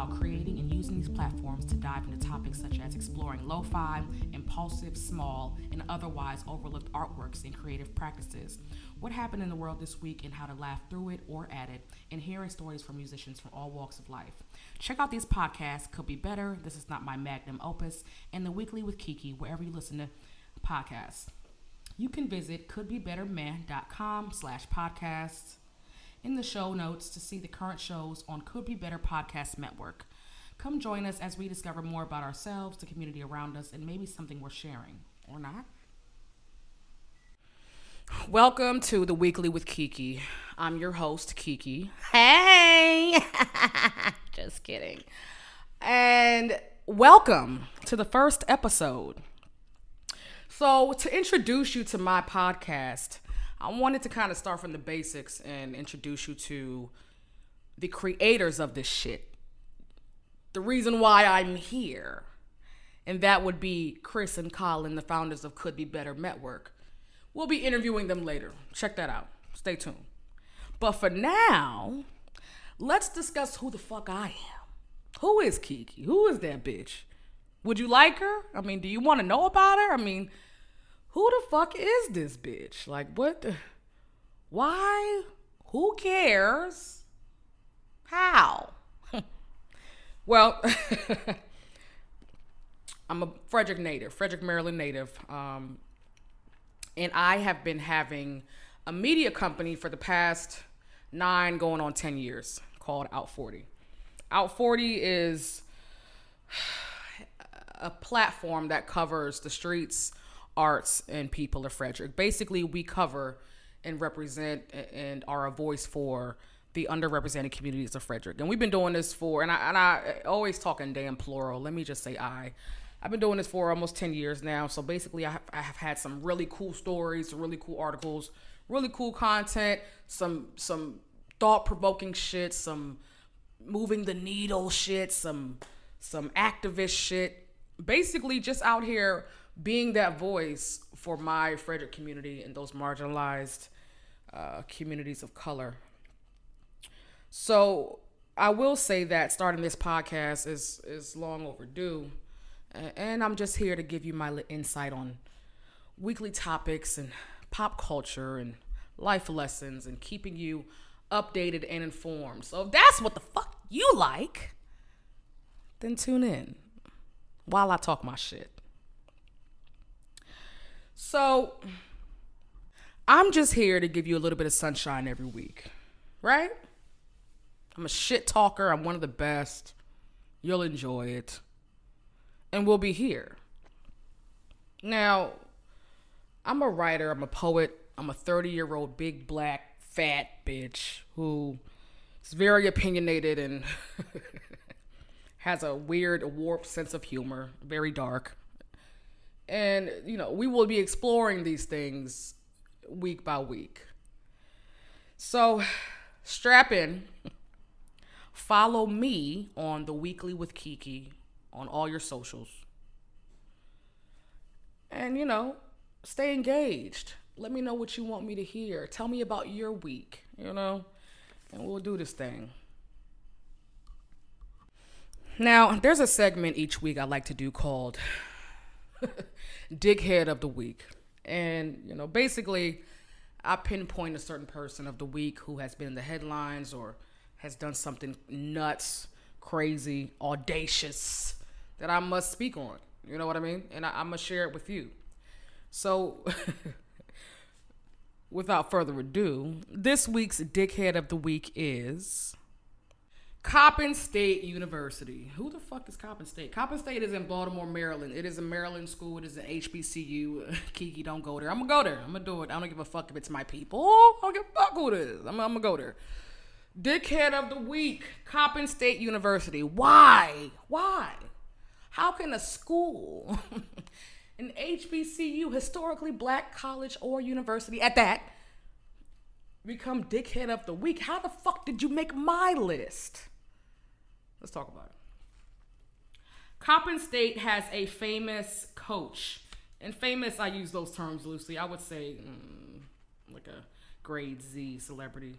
about creating and using these platforms to dive into topics such as exploring lo fi, impulsive, small, and otherwise overlooked artworks and creative practices, what happened in the world this week and how to laugh through it or at it, and hearing stories from musicians from all walks of life. Check out these podcasts, Could Be Better, This Is Not My Magnum Opus, and The Weekly with Kiki, wherever you listen to podcasts. You can visit couldbebettermeh.com slash podcasts in the show notes to see the current shows on Could Be Better Podcast Network. Come join us as we discover more about ourselves, the community around us, and maybe something worth sharing or not. Welcome to the Weekly with Kiki. I'm your host, Kiki. Hey! Just kidding. And welcome to the first episode so, to introduce you to my podcast, I wanted to kind of start from the basics and introduce you to the creators of this shit. The reason why I'm here. And that would be Chris and Colin, the founders of Could Be Better Network. We'll be interviewing them later. Check that out. Stay tuned. But for now, let's discuss who the fuck I am. Who is Kiki? Who is that bitch? Would you like her? I mean, do you want to know about her? I mean, who the fuck is this bitch? Like, what? The, why? Who cares? How? well, I'm a Frederick native, Frederick, Maryland native. Um, and I have been having a media company for the past nine, going on 10 years called Out 40. Out 40 is a platform that covers the streets arts and people of Frederick. Basically, we cover and represent and are a voice for the underrepresented communities of Frederick. And we've been doing this for, and I, and I always talk in damn plural. Let me just say I. I've been doing this for almost 10 years now. So basically, I have, I have had some really cool stories, really cool articles, really cool content, some some thought provoking shit, some moving the needle shit, some some activist shit. Basically, just out here being that voice for my Frederick community and those marginalized uh, communities of color. So I will say that starting this podcast is is long overdue, and I'm just here to give you my insight on weekly topics and pop culture and life lessons and keeping you updated and informed. So if that's what the fuck you like, then tune in while I talk my shit. So I'm just here to give you a little bit of sunshine every week, right? I'm a shit talker. I'm one of the best. You'll enjoy it. And we'll be here. Now, I'm a writer, I'm a poet, I'm a 30 year old big black fat bitch who is very opinionated and has a weird warped sense of humor, very dark. And, you know, we will be exploring these things week by week. So strap in. Follow me on the Weekly with Kiki on all your socials. And, you know, stay engaged. Let me know what you want me to hear. Tell me about your week, you know, and we'll do this thing. Now, there's a segment each week I like to do called dickhead of the week. And, you know, basically, I pinpoint a certain person of the week who has been in the headlines or has done something nuts, crazy, audacious that I must speak on. You know what I mean? And I, am going to share it with you. So, without further ado, this week's dickhead of the week is Coppin State University. Who the fuck is Coppin State? Coppin State is in Baltimore, Maryland. It is a Maryland school. It is an HBCU. Kiki, don't go there. I'm gonna go there. I'm gonna do it. I don't give a fuck if it's my people. I don't give a fuck who it is. I'm, I'm gonna go there. Dickhead of the week, Coppin State University. Why? Why? How can a school, an HBCU, historically black college or university at that, become dickhead of the week? How the fuck did you make my list? Let's talk about it. Coppin State has a famous coach. And famous, I use those terms loosely. I would say mm, like a grade Z celebrity.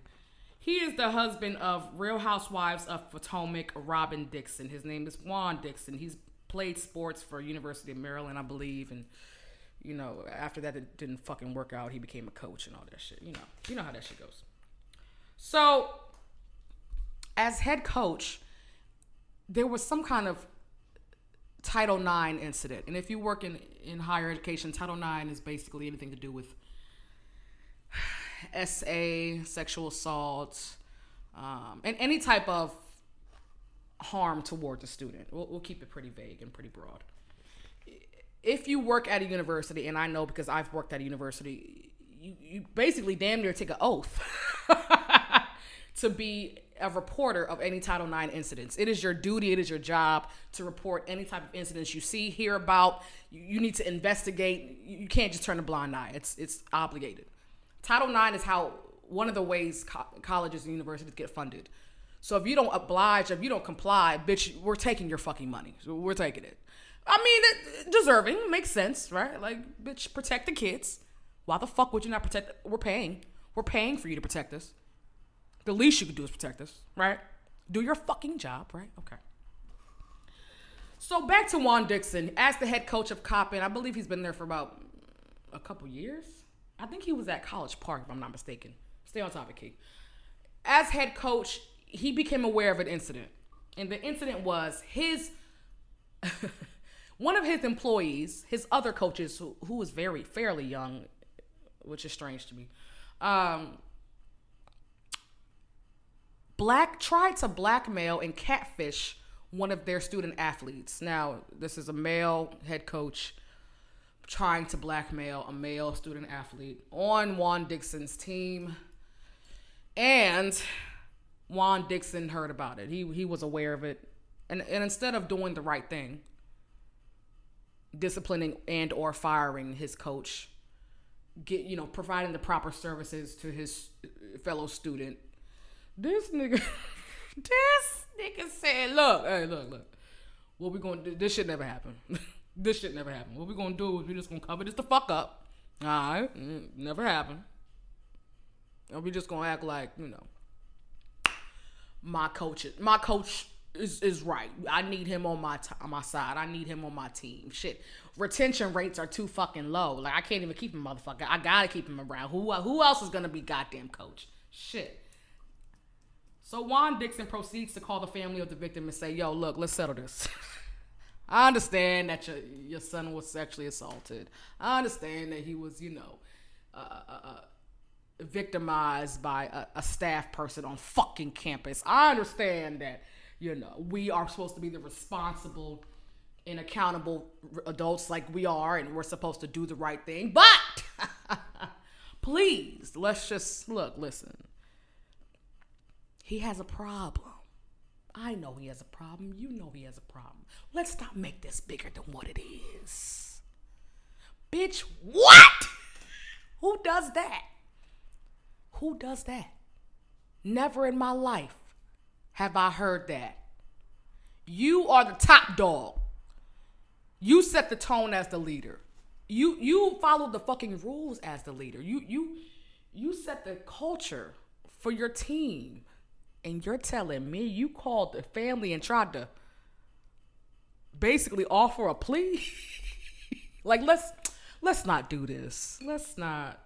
He is the husband of Real Housewives of Potomac, Robin Dixon. His name is Juan Dixon. He's played sports for University of Maryland, I believe, and you know, after that it didn't fucking work out. He became a coach and all that shit. You know, you know how that shit goes. So, as head coach, there was some kind of Title IX incident, and if you work in in higher education, Title IX is basically anything to do with SA, sexual assault, um, and any type of harm toward the student. We'll, we'll keep it pretty vague and pretty broad. If you work at a university, and I know because I've worked at a university, you, you basically damn near take an oath to be a reporter of any Title IX incidents. It is your duty, it is your job to report any type of incidents you see, hear about. You, you need to investigate. You can't just turn a blind eye. It's it's obligated. Title IX is how one of the ways co- colleges and universities get funded. So if you don't oblige, if you don't comply, bitch, we're taking your fucking money. We're taking it. I mean, it, deserving makes sense, right? Like, bitch, protect the kids. Why the fuck would you not protect? We're paying. We're paying for you to protect us. The least you can do is protect us, right? Do your fucking job, right? Okay. So back to Juan Dixon as the head coach of Coppin. I believe he's been there for about a couple years. I think he was at College Park, if I'm not mistaken. Stay on topic, Key. As head coach, he became aware of an incident. And the incident was his one of his employees, his other coaches, who, who was very fairly young, which is strange to me, um, black tried to blackmail and catfish one of their student athletes. Now, this is a male head coach trying to blackmail a male student athlete on Juan Dixon's team. And Juan Dixon heard about it. He he was aware of it. And and instead of doing the right thing, disciplining and or firing his coach, get you know, providing the proper services to his fellow student. This nigga this nigga said, "Look, hey, look, look. What we to do? This shit never happened. this shit never happened. What we to do is we just to cover this the fuck up. All right? Mm, never happened. And we just to act like, you know, my coach is, my coach is, is right. I need him on my t- on my side. I need him on my team. Shit, retention rates are too fucking low. Like I can't even keep him, motherfucker. I gotta keep him around. Who who else is gonna be goddamn coach? Shit. So Juan Dixon proceeds to call the family of the victim and say, "Yo, look, let's settle this. I understand that your your son was sexually assaulted. I understand that he was, you know, uh, uh, uh victimized by a, a staff person on fucking campus. I understand that, you know, we are supposed to be the responsible and accountable adults like we are, and we're supposed to do the right thing. But please, let's just look, listen. He has a problem. I know he has a problem. You know he has a problem. Let's not make this bigger than what it is. Bitch, what? Who does that? Who does that? Never in my life have I heard that. You are the top dog. You set the tone as the leader. You you follow the fucking rules as the leader. You you you set the culture for your team. And you're telling me you called the family and tried to basically offer a plea? like let's let's not do this. Let's not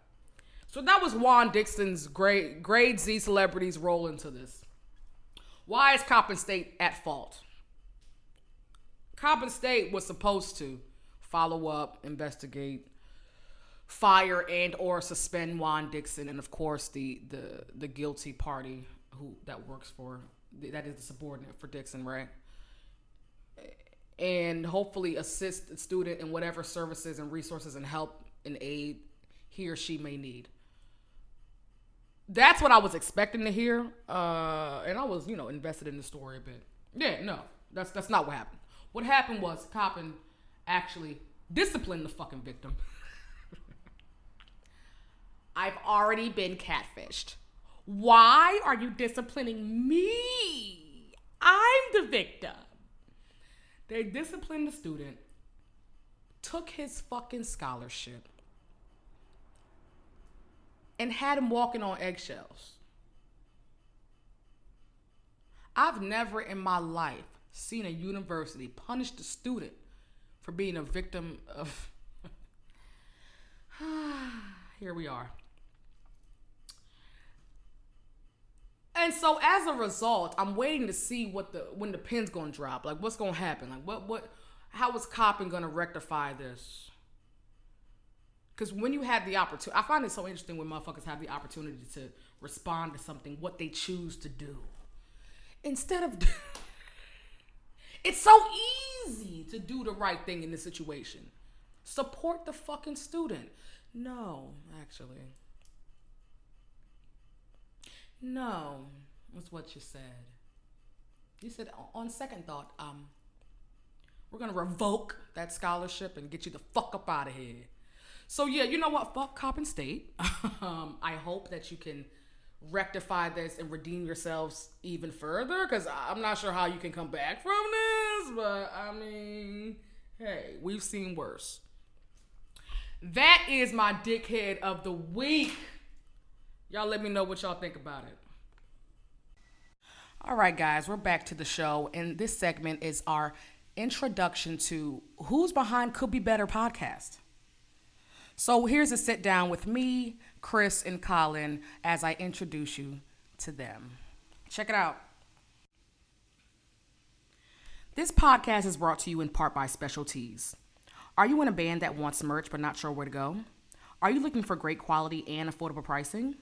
so that was Juan Dixon's grade grade Z celebrities roll into this. Why is Coppin State at fault? Coppin State was supposed to follow up, investigate, fire and or suspend Juan Dixon, and of course the the the guilty party who that works for that is the subordinate for Dixon, right? And hopefully assist the student in whatever services and resources and help and aid he or she may need that's what I was expecting to hear, uh, and I was, you know, invested in the story a bit. Yeah, no, that's that's not what happened. What happened was Coppin actually disciplined the fucking victim. I've already been catfished. Why are you disciplining me? I'm the victim. They disciplined the student, took his fucking scholarship, and had him walking on eggshells. I've never in my life seen a university punish the student for being a victim of. Here we are. And so as a result, I'm waiting to see what the when the pin's gonna drop. Like what's gonna happen? Like what what how is Coppin gonna rectify this? Because when you have the opportunity, I find it so interesting when motherfuckers have the opportunity to respond to something, what they choose to do. Instead of, it's so easy to do the right thing in this situation. Support the fucking student. No, actually. No, was what you said. You said on second thought, um, we're gonna revoke that scholarship and get you the fuck up out of here. So yeah, you know what? Fuck Coppin State. um, I hope that you can rectify this and redeem yourselves even further because I'm not sure how you can come back from this, but I mean, hey, we've seen worse. That is my dickhead of the week. Y'all let me know what y'all think about it. All right, guys, we're back to the show, and this segment is our introduction to Who's Behind Could Be Better podcast. So here's a sit down with me, Chris, and Colin as I introduce you to them. Check it out. This podcast is brought to you in part by Special Tees. Are you in a band that wants merch but not sure where to go? Are you looking for great quality and affordable pricing?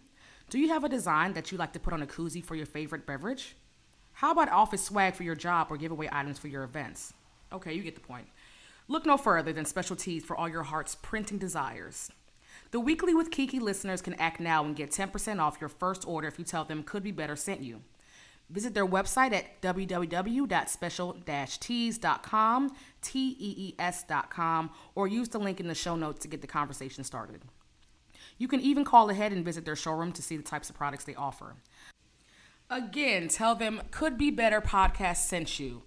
Do you have a design that you like to put on a koozie for your favorite beverage? How about office swag for your job or giveaway items for your events? Okay, you get the point. Look no further than Special Tees for all your heart's printing desires. The Weekly with Kiki listeners can act now and get 10% off your first order if you tell them Could Be Better sent you. Visit their website at www.special-tees.com, T-E-E-S.com, or use the link in the show notes to get the conversation started. You can even call ahead and visit their showroom to see the types of products they offer. Again, tell them Could Be Better podcast sent you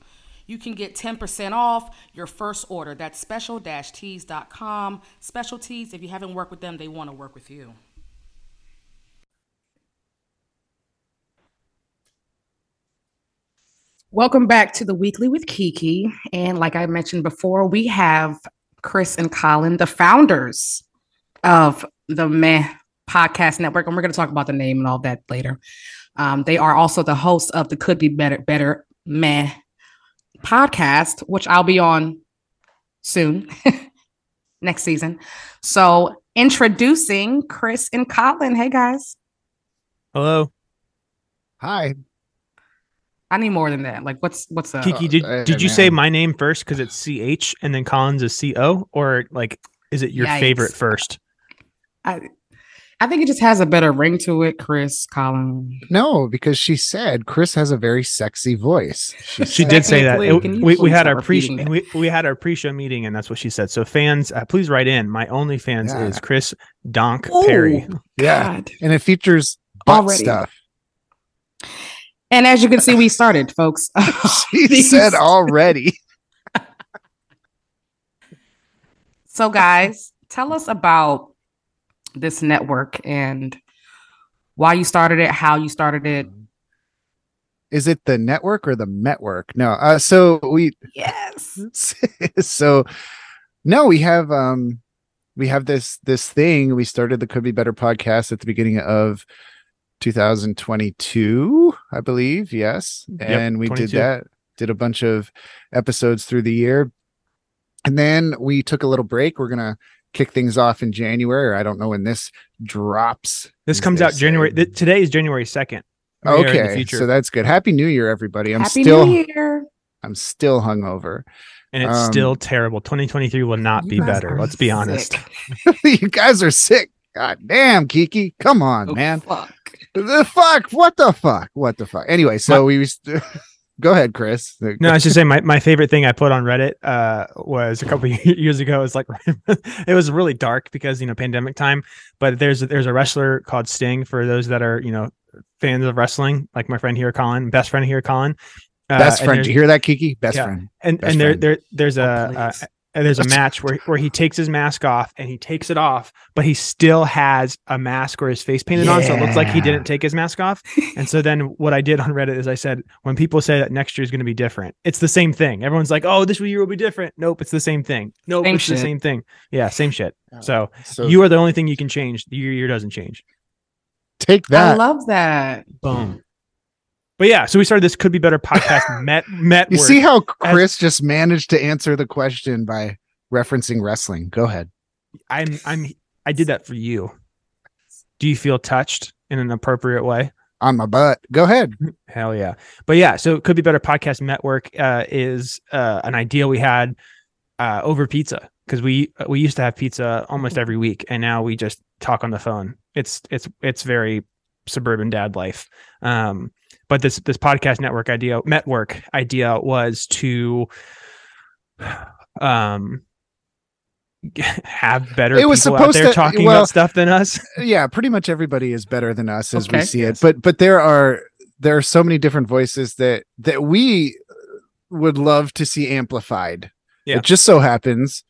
you can get 10% off your first order. That's special-tees.com. Special Tees, if you haven't worked with them, they want to work with you. Welcome back to the Weekly with Kiki. And like I mentioned before, we have Chris and Colin, the founders of the Meh Podcast Network. And we're going to talk about the name and all that later. Um, they are also the host of the Could Be Better, Better Meh podcast, which I'll be on soon, next season. So, introducing Chris and Colin. Hey, guys. Hello. Hi. I need more than that. Like, what's what's up? Kiki, did, uh, did you man. say my name first because it's CH and then Collins is CO, or like is it your Yikes. favorite first? I I think it just has a better ring to it, Chris Colin. No, because she said Chris has a very sexy voice. She, she did say that. It, we, we had our pre we, we had our pre-show meeting, and that's what she said. So fans, uh, please write in. My only fans yeah. is Chris Donk Ooh, Perry. Yeah, and it features butt Already. stuff. And as you can see, we started, folks. she said already. so, guys, tell us about this network and why you started it, how you started it. Is it the network or the network? No. Uh, so we yes. so no, we have um we have this this thing. We started the Could Be Better podcast at the beginning of 2022, I believe. Yes, yep, and we 22. did that. Did a bunch of episodes through the year, and then we took a little break. We're gonna kick things off in January, or I don't know when this drops. This comes out January. Th- today is January second. Okay, so that's good. Happy New Year, everybody. I'm Happy still I'm still hungover. And it's um, still terrible. 2023 will not be better. Let's be honest. you guys are sick. God damn, Kiki. Come on, oh, man. Fuck. The fuck. What the fuck? What the fuck? Anyway, so My- we Go ahead, Chris. No, I should say my, my favorite thing I put on Reddit uh, was a couple years ago. It was like it was really dark because you know pandemic time. But there's there's a wrestler called Sting for those that are you know fans of wrestling, like my friend here, Colin, best friend here, Colin. Uh, best friend. Do you hear that, Kiki? Best yeah. friend. And best and there there there's oh, a, and there's a match where where he takes his mask off and he takes it off, but he still has a mask or his face painted on, so it looks like he didn't take his mask off. And so then what I did on Reddit is I said, when people say that next year is going to be different, it's the same thing. Everyone's like, "Oh, this year will be different." Nope, it's the same thing. Nope, Same it's the same thing. Yeah, same shit. So So you are the only thing you can change. Your year doesn't change. take that. I love that. Boom. But yeah, so we started this could be better podcast. met met. you see how Chris just managed to answer the question by referencing wrestling. Go ahead. I'm I'm I did that for you. Do you feel touched in an appropriate way? On my butt. Go ahead. Hell yeah. But yeah, so could be better podcast network uh, is uh, an idea we had uh, over pizza because we we used to have pizza almost every week and now we just talk on the phone. It's it's it's very suburban dad life. Um, but this this podcast network idea network idea was to um have better It was people out supposed there to- talking well, about stuff than us. yeah, pretty much everybody is better than us as we Okay. see it. But but there are there are so many different voices that that we would love to see amplified. Yeah. It just so happens,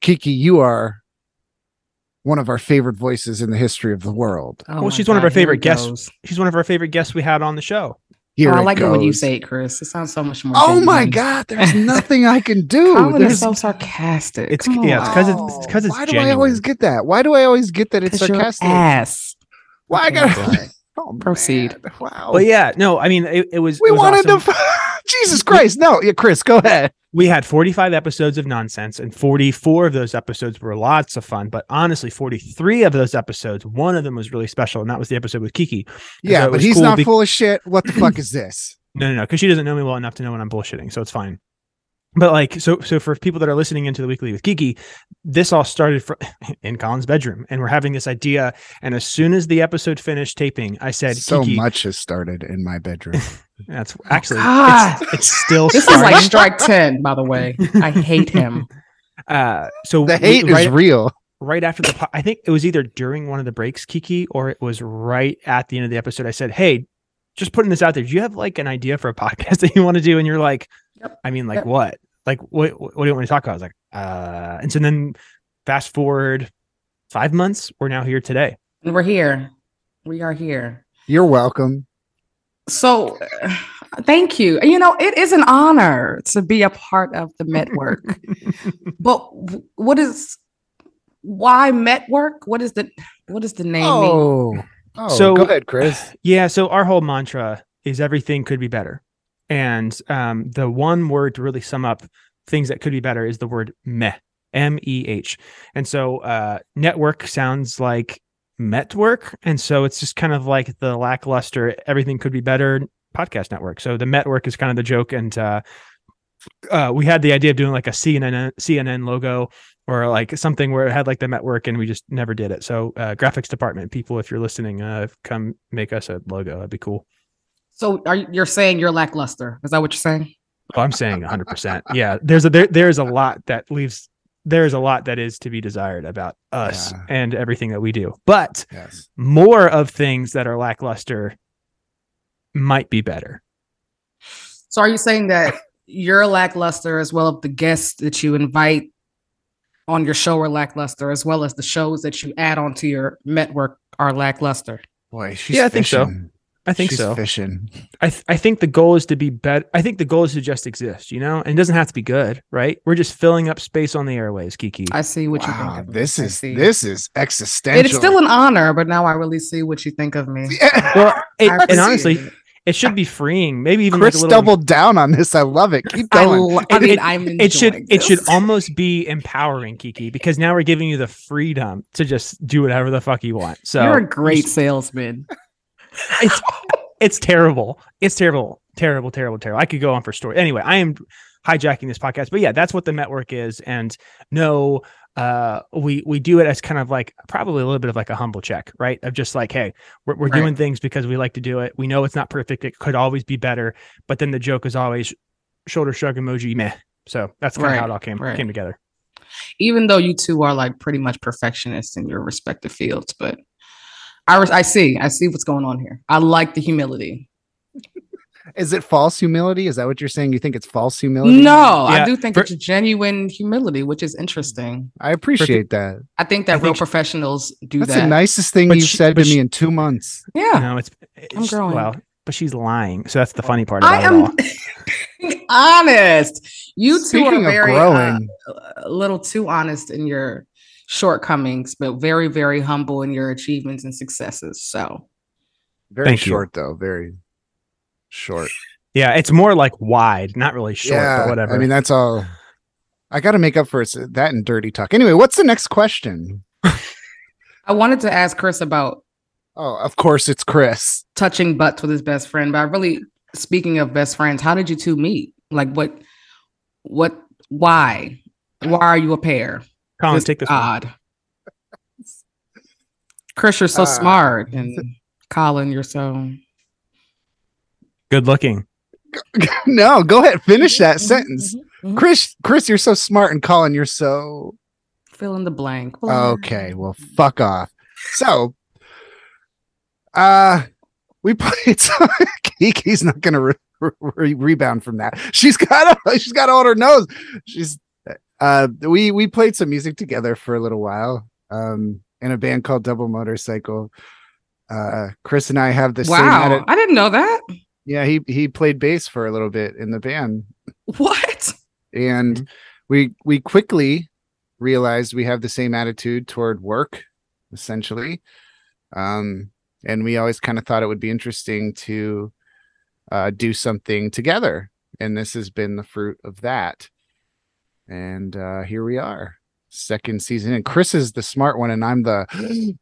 Kiki, you are one of our favorite voices in the history of the world. Oh Well, my she's one of our favorite guests. goes. She's one of our favorite guests we had on the show. Here Oh, I it like it when you say it, Chris. It sounds so much more. Oh my genuine. god, there's nothing I can do. Colin There's is so sarcastic. It's- Come yeah, on. it's 'cause it's- because it's Why do I always get that? Why do I always get that It's you're sarcastic? ass. Why I Okay, gotta oh, Proceed. man. Wow. But yeah, no, I mean it, it was we it was wanted awesome. to Jesus Christ. No, yeah, Chris, go ahead. we had 45 episodes of nonsense and 44 of those episodes were lots of fun but honestly 43 of those episodes one of them was really special and that was the episode with kiki so Yeah, but he's cool not be- full of shit. What the fuck is this? no no no because she doesn't know me well enough to know when i'm bullshitting so it's fine but like so so for people that are listening into the weekly with kiki this all started fr- in colin's bedroom and we're having this idea and as soon as the episode finished taping i said so much has started in my bedroom. that's actually God. it's, it's still This is like strike 10, by the way. I hate him. uh so The we- hate right- is real. right after the po- I think it was either during one of the breaks, Kiki, or it was right at the end of the episode. I said, "Hey, just putting this out there. Do you have like an idea for a podcast that you want to do?" And you're like, Yep. "I mean, like Yep. what? Like what? What do you want to talk about?" I was like, "Uh," and so then fast forward five months, we're now here today. And we're here. We are here. You're welcome. So, uh, thank you. You know, it is an honor to be a part of the network. but what is why network? What is the what is the name? mean? Oh, oh, So- go ahead, Chris. Yeah. So our whole mantra is everything could be better. And um, the one word to really sum up things that could be better is the word meh, M E H. And so uh, network sounds like mehtwork. And so it's just kind of like the lackluster, everything could be better podcast network. So the network is kind of the joke. And uh, uh, we had the idea of doing like a CNN, CNN logo or like something where it had like the network and we just never did it. So uh, graphics department people, if you're listening, uh, come make us a logo. That'd be cool. So, are you, you're saying you're lackluster? Is that what you're saying? Oh, I'm saying 100. percent Yeah, there's a there, there's a lot that leaves. There's a lot that is to be desired about us Yeah. and everything that we do, but Yes. more of things that are lackluster might be better. So, are you saying that you're lackluster as well as the guests that you invite on your show are lackluster, as well as the shows that you add onto your network are lackluster? Boy, she's Yeah, I think so. Fishing. I think She's so. Fishing. I th- I think the goal is to be better. I think the goal is to just exist, you know, and it doesn't have to be good, right? We're just filling up space on the airways, Kiki. I see what you think. Wow, Of this I is see. this is existential. It is still an honor, but now I really see what you think of me. Yeah. well, it- and honestly, it. it should be freeing. Maybe even Chris like a little doubled down on this. I love it. Keep I, going. lo- I It- mean, it- I'm it should enjoying it should almost be empowering kiki because now we're giving you the freedom to just do whatever the fuck you want so You're a great salesman. It's it's terrible. It's terrible. Terrible terrible terrible. I could go on for story. Anyway i am hijacking this podcast but yeah that's what the network is. And no uh we we do it as kind of like probably a little bit of like a humble check right? Of just like hey we're, we're Right. doing things because we like to do it. We know it's not perfect. It could always be better. But then the joke is always shoulder shrug emoji meh. So that's kind of how it all came right. came together. Even though you two are like pretty much perfectionists in your respective fields, but I I see I see what's going on here. I like the humility. Is it false humility? Is that what you're saying? You think it's false humility? No, Yeah, I do think for- it's genuine humility, which is interesting. I appreciate that. I think that I real think- professionals do That's that. the nicest thing But you've she- said to but me in two months. yeah. No, it's, it's growing. well, but she's lying. So that's the funny part about I it all. am honest. You two Speaking are of very growing, uh, a little too honest in your shortcomings, but very, very humble in your achievements and successes. So very Thank you. short though, very short. Yeah, it's more like wide, not really short, but whatever. I mean, that's all. I got to make up for it, that and dirty talk. Anyway, what's the next question? I wanted to ask Chris about Oh, of course, it's Chris. touching butts with his best friend, but I really, speaking of best friends, how did you two meet? Like, what, what, why, why are you a pair? Colin, take this. one. Chris, you're so Uh, smart, and Colin, you're so. Good looking. no, go ahead, finish that Mhm, sentence. mhm, mhm. Chris, Chris, you're so smart, and Colin, you're so Fill in the blank. okay. Well, fuck off. So, uh, we played. Some, Kiki's not gonna re- re- rebound from that. She's got a, She's got to hold her nose. She's. Uh, we we played some music together for a little while. Um, in a band called Double Motorcycle. Uh, Chris and I have the same. Wow, I didn't know that. yeah, he he played bass for a little bit in the band. What? and we we quickly realized we have the same attitude toward work essentially um and we always kind of thought it would be interesting to uh do something together and this has been the fruit of that and uh here we are second season and chris is the smart one and i'm the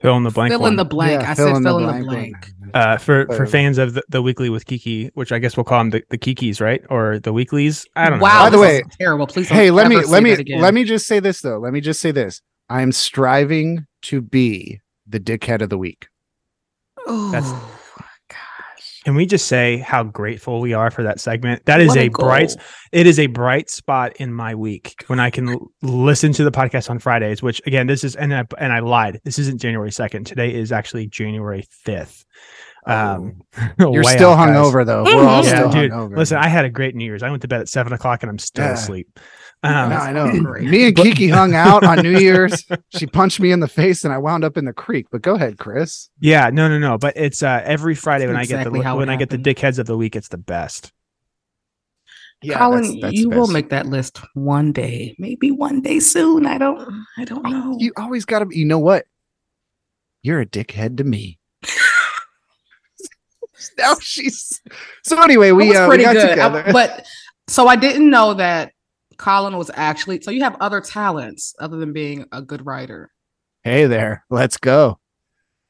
Fill in the blank. fill one. in the blank. Yeah, I said fill in the one. blank. uh, for for fans of the, the weekly with Kiki, which I guess we'll call them the, the Kikis, right? Or the weeklies. I don't know. Wow. By the way- terrible. Please. Don't hey let me let me let me just say this though let me just say this i'm striving to be the dickhead of the week That's- Oh, gosh. Can we just say how grateful we are for that segment? That is What a bright. It is a bright spot in my week when I can listen to the podcast on Fridays. Which again, this is and I, and I lied. This isn't January second. Today is actually January fifth. Um, you're still off, guys. hungover though we're all. Yeah, still dude. hungover Listen, I had a great New Year's. I went to bed at seven o'clock and I'm still Yeah. asleep. No, Um, I know. Great. Me and Kiki hung out on New Year's. She punched me in the face and I wound up in the creek. But go ahead, Chris. Yeah, no, no, no. But it's uh every Friday when Exactly I get the how it when I get the dickheads of the week, it's the best. Colin, you will make that list one day, maybe one day soon. I don't. I don't know. You always got to. You know what? You're a dickhead to me. now she's. So anyway, we was uh, we pretty got good. I- together. but so I didn't know that Colin was actually. So you have other talents other than being a good writer. hey there, let's go.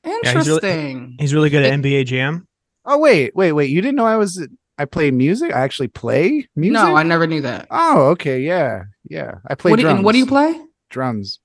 he's really- Interesting. He's really good at It- NBA Jam. Oh wait, wait, wait! You didn't know I was. I play music. I actually play music. no, I never knew that. Oh, okay, yeah, yeah. I play What do, you, drums. what do you play? Drums.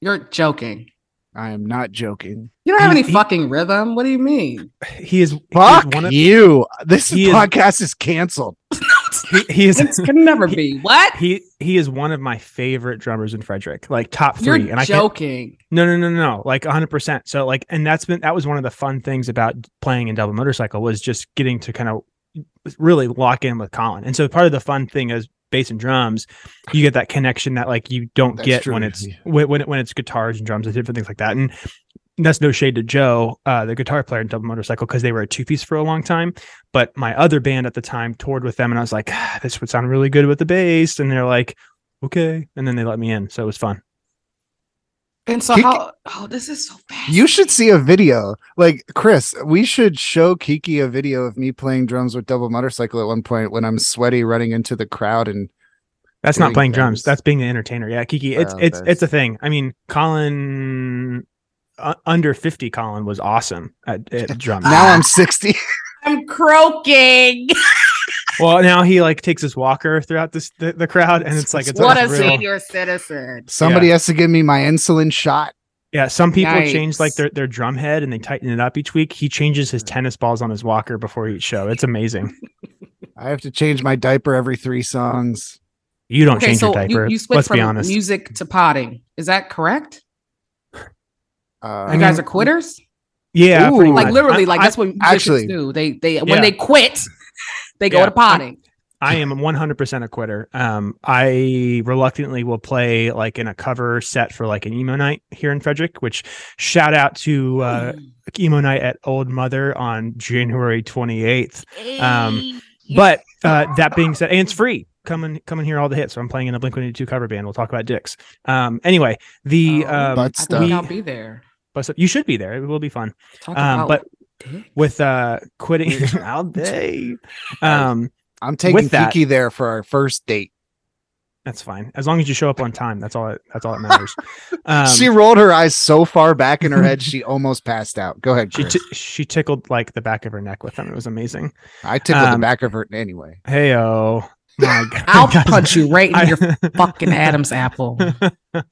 You're joking. I am not joking. You don't have He- any he- fucking rhythm. What do you mean? He is he is Fuck one of you! This he is- podcast is canceled. he, he is It can never be. What? he he is one of my favorite drummers in Frederick, like top 3 You're and I can joking. No, no, no, no, no. Like 100%. So like and that's been that was one of the fun things about playing in double motorcycle was just getting to kind of really lock in with Colin. And so part of the fun thing is bass and drums, you get that connection that like you don't That's get true. when it's when when, it, when it's guitars and drums and different things like that. And that's no shade to Joe, uh, the guitar player in Double Motorcycle, because they were a two piece for a long time. But my other band at the time toured with them, and I was like, ah, this would sound really good with the bass. And they're like, okay. And then they let me in. So it was fun. And so Kick- how? Oh, this is so fast. You should see a video. Like Chris, we should show Kiki a video of me playing drums with double motorcycle at one point when I'm sweaty running into the crowd and That's not doing playing drums. That's being the entertainer. Yeah, Kiki. It's Well, it's that's- it's a thing. I mean, Colin uh, under fifty. Colin was awesome at, at drums. now I'm 60. I'm croaking. well, now he like takes his walker throughout this the, the crowd, and it's like it's what a real. senior citizen. Somebody has to give me my insulin shot. Yeah, some people change like their their drum head and they tighten it up each week. He changes his tennis balls on his walker before each show. It's amazing. I have to change my diaper every three songs. You don't Okay, change so your diaper. you, you switch Let's from be honest. music to potting. Is that correct? Uh, You guys are quitters. Yeah, Ooh. Like literally, I- like I- that's what musicians actually- do. They they Yeah. when they quit, they go Yeah. to potting. I am 100% a quitter. Um, I reluctantly will play like in a cover set for like an emo night here in Frederick, which shout out to uh, emo night at Old Mother on January 28th. Um, But uh, that being said, and it's free. Come and come and hear all the hits. So I'm playing in a Blink 182 cover band. We'll talk about dicks. Um, anyway, the Oh, um, Butt I stuff. think I'll be there. But you should be there. It will be fun. Talk Um, about but dicks. with uh quitting all day, um, I'm taking that- Kiki there for our first date. that's fine as long as you show up on time. That's all. It, that's all that matters. Um, she rolled her eyes so far back in her head she almost passed out. Go ahead, She t- she tickled like the back of her neck with them. It was amazing. I tickled the um, back of her anyway. Hey oh my god! I'll punch you right in your fucking Adam's apple.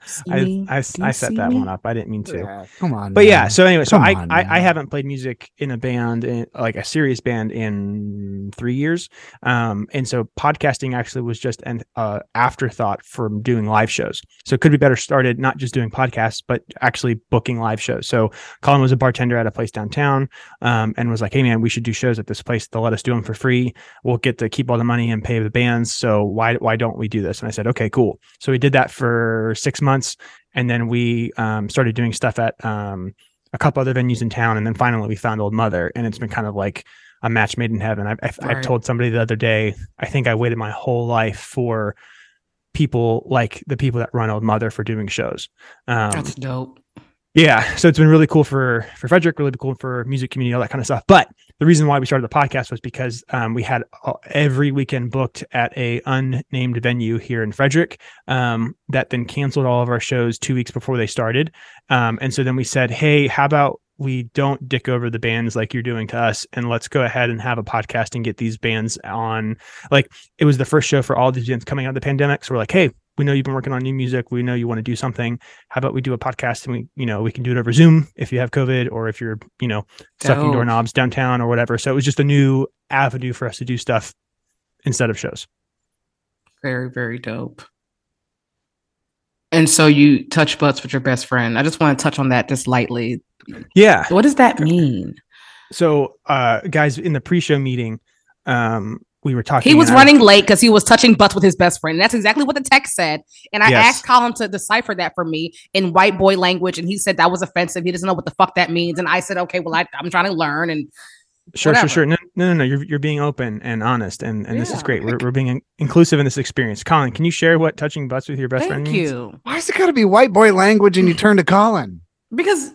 See I. I, I set that me? one up. I didn't mean to. Yeah, come on. But yeah, so anyway, so I, on, I I man. haven't played music in a band in like a serious band in three years, um, and so podcasting actually was just an uh, afterthought from doing live shows. So it could be better started not just doing podcasts, but actually booking live shows. So Colin was a bartender at a place downtown, um, and was like, "Hey man, we should do shows at this place. They'll let us do them for free. We'll get to keep all the money and pay the bands. So why why don't we do this?" And I said, "Okay, cool." So we did that for six months and then we um, started doing stuff at um, a couple other venues in town and then finally we found old mother and it's been kind of like a match made in heaven. I've, I've, I've told somebody the other day i think i waited my whole life for people like the people that run old mother for doing shows. Um, That's dope. yeah so it's been really cool for for frederick really cool for music community all that kind of stuff. But the reason why we started the podcast was because um, we had uh, every weekend booked at a unnamed venue here in frederick um, that then canceled all of our shows two weeks before they started. Um, and so then we said hey how about we don't dick over the bands like you're doing to us and let's go ahead and have a podcast and get these bands on. Like it was the first show for all these bands coming out of the pandemic so we're like hey we know you've been working on new music we know you want to do something how about we do a podcast and we you know we can do it over zoom if you have covid or if you're you know sucking Dope. doorknobs downtown or whatever so it was just a new avenue for us to do stuff instead of shows Very, very dope. And so you touch butts with your best friend. I just want to touch on that just lightly. yeah What does that mean? so uh guys in the pre-show meeting um we were talking He was and I running late because he was touching butts with his best friend. and That's exactly what the text said. And I Yes. asked Colin to decipher that for me in white boy language, and he said that was offensive. He doesn't know what the fuck that means. And I said, okay, well, I, I'm trying to learn. And Sure, Whatever. sure, sure. No, no, no, no. You're you're being open and honest, and and this is great. We're we're being in- inclusive in this experience. Colin, can you share what touching butts with your best friend thank means? you. Why is it got to be white boy language and you turn to Colin? Because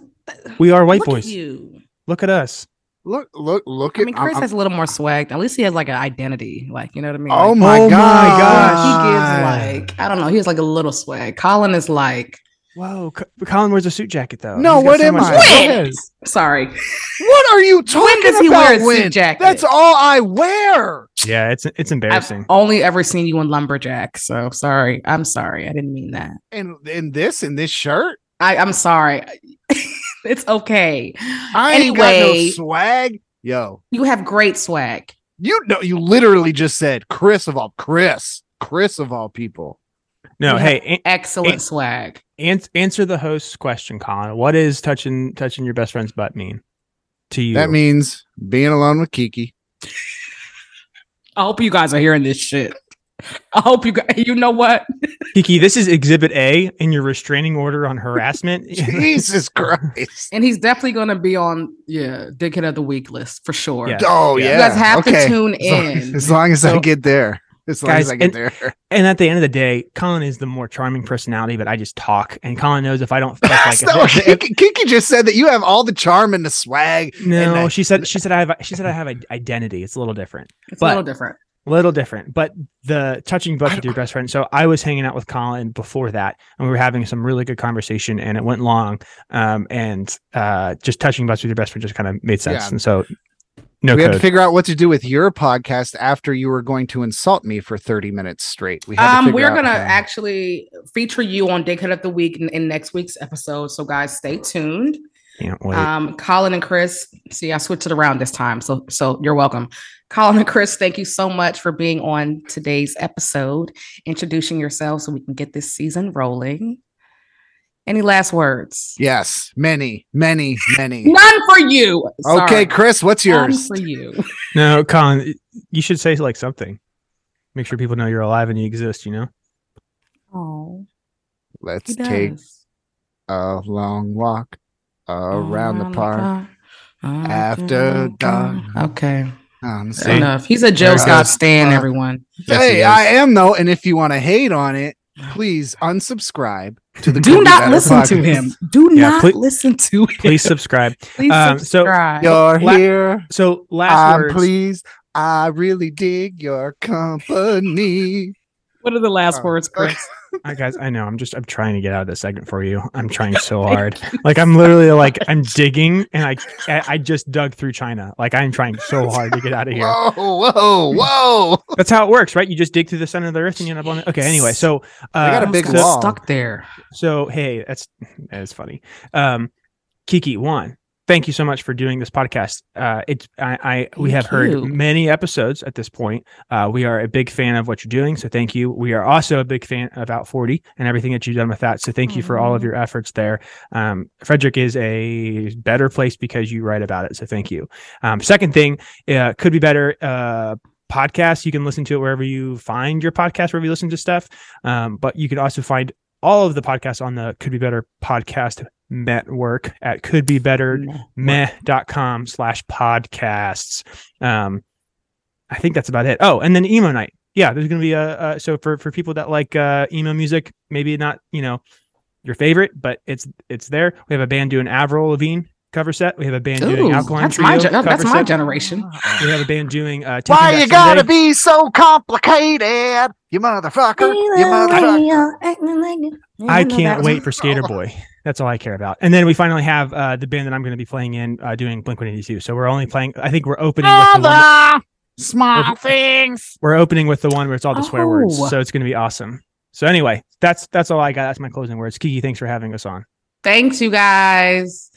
We are white look boys. At you. Look at us. Look, look, look I at. mean, I'm- Chris I'm- has a little more swag. At least he has like an identity. Like, you know what I mean? oh Like, my Oh my god! he gives like, I don't know, he has like a little swag. Colin is like, Whoa, Colin wears a suit jacket though. No, what so am much I? When? Sorry. What are you talking does he about? wear a suit jacket? That's all I wear. Yeah, it's it's I've embarrassing. only ever seen you in lumberjack. So sorry. I'm sorry. I didn't mean that. And in this, in this shirt, I, I'm sorry. it's okay. I ain't got no swag. Yo, You have great swag. you know, you literally just said Chris of all Chris, Chris of all people. no, you hey, an- Excellent It- swag. ans- answer the host's question, Colin. What is touching touching your best friend's butt mean to you? That means being alone with Kiki. I hope you guys are hearing this shit. I hope you guys, you know what? Kiki, this is Exhibit A in your restraining order on harassment. Jesus Christ. And he's definitely going to be on, yeah, Dickhead of the Week list for sure. Oh, yeah. Oh yeah. You guys have Okay. to tune As long- in. As long as I get there. As long Guys, as I get and- there. and at the end of the day, Colin is the more charming personality, but I just talk, and Colin knows if I don't if, like That's if- if- Kiki, Kiki just said that you have all the charm and the swag. no, and she said she said I have she said I have an identity. It's a little different. It's But- a little different. A little different, but the touching butts I with your best friend. So I was hanging out with Colin before that, and we were having some really good conversation, and it went long. Um, and uh, just touching butts with your best friend just kind of made sense. Yeah. And so, no we had to figure out what to do with your podcast after you were going to insult me for 30 minutes straight. We had to Um, figure we're gonna how- actually feature you on Dickhead of the Week in, in next week's episode. So guys, stay tuned. Can't wait. Um, Colin and Chris, see, I switched it around this time, so so you're welcome. Colin and Chris, thank you so much for being on today's episode, introducing yourselves so we can get this season rolling. Any last words? Yes, many, many, many. None for you. Sorry. Okay, Chris, what's yours? None for you. no, Colin, you should say like something. Make sure people know you're alive and you exist. You know. Oh. Let's take a long walk around, around the park, the park. after dark. Okay. Um, Enough. He's a Jill Scott stan, uh, everyone. Hey, I am though, and if you want to hate on it, please unsubscribe to the. Do not listen podcast. to him. Do yeah, not please, listen to him. Please subscribe. please um, subscribe. So you're la- here. So last words. Please, I really dig your company. What are the last uh, words, Chris? Hi guys, I know I'm just I'm trying to get out of this segment for you. I'm trying so hard. Like I'm literally like I'm digging and I I just dug through China. Like I'm trying so hard to get out of here. Whoa, whoa, whoa. That's how it works, right? You just dig through the center of the earth and you end up on it. Okay, anyway, so uh, I got a big so, wall stuck there. So hey, that's that's funny. Um Kiki, one, thank you so much for doing this podcast. Uh, it's I, I we have heard many episodes at this point. Uh, we are a big fan of what you're doing, so thank you. We are also a big fan of Out 40 and everything that you've done with that. So thank mm-hmm. you for all of your efforts there. Um, Frederick is a better place because you write about it. So thank you. Um, second thing, uh, could be better. Uh, podcast you can listen to it wherever you find your podcast wherever you listen to stuff um, but you can also find all of the podcasts on the could be better podcast network at could be better meh.com slash podcasts. Um, I think that's about it. Oh, and then emo night. Yeah, there's going to be a, a, so for, for people that like uh, emo music, maybe not, you know, your favorite, but it's, it's there. We have a band doing Avril Lavigne cover set. We have a band Ooh, doing Alkaline that's Trio. My, ge- that's my generation. We have a band doing. Uh, Why you gotta be so complicated, you motherfucker? You motherfucker. I can't wait for Skater Boy. That's all I care about. And then we finally have uh, the band that I'm going to be playing in uh, doing Blink 182. So we're only playing. I think we're opening with the one small we're, things. We're opening with the one where it's all the swear oh. words. So it's going to be awesome. So anyway, that's that's all I got. That's my closing words. Kiki, thanks for having us on. Thanks, you guys.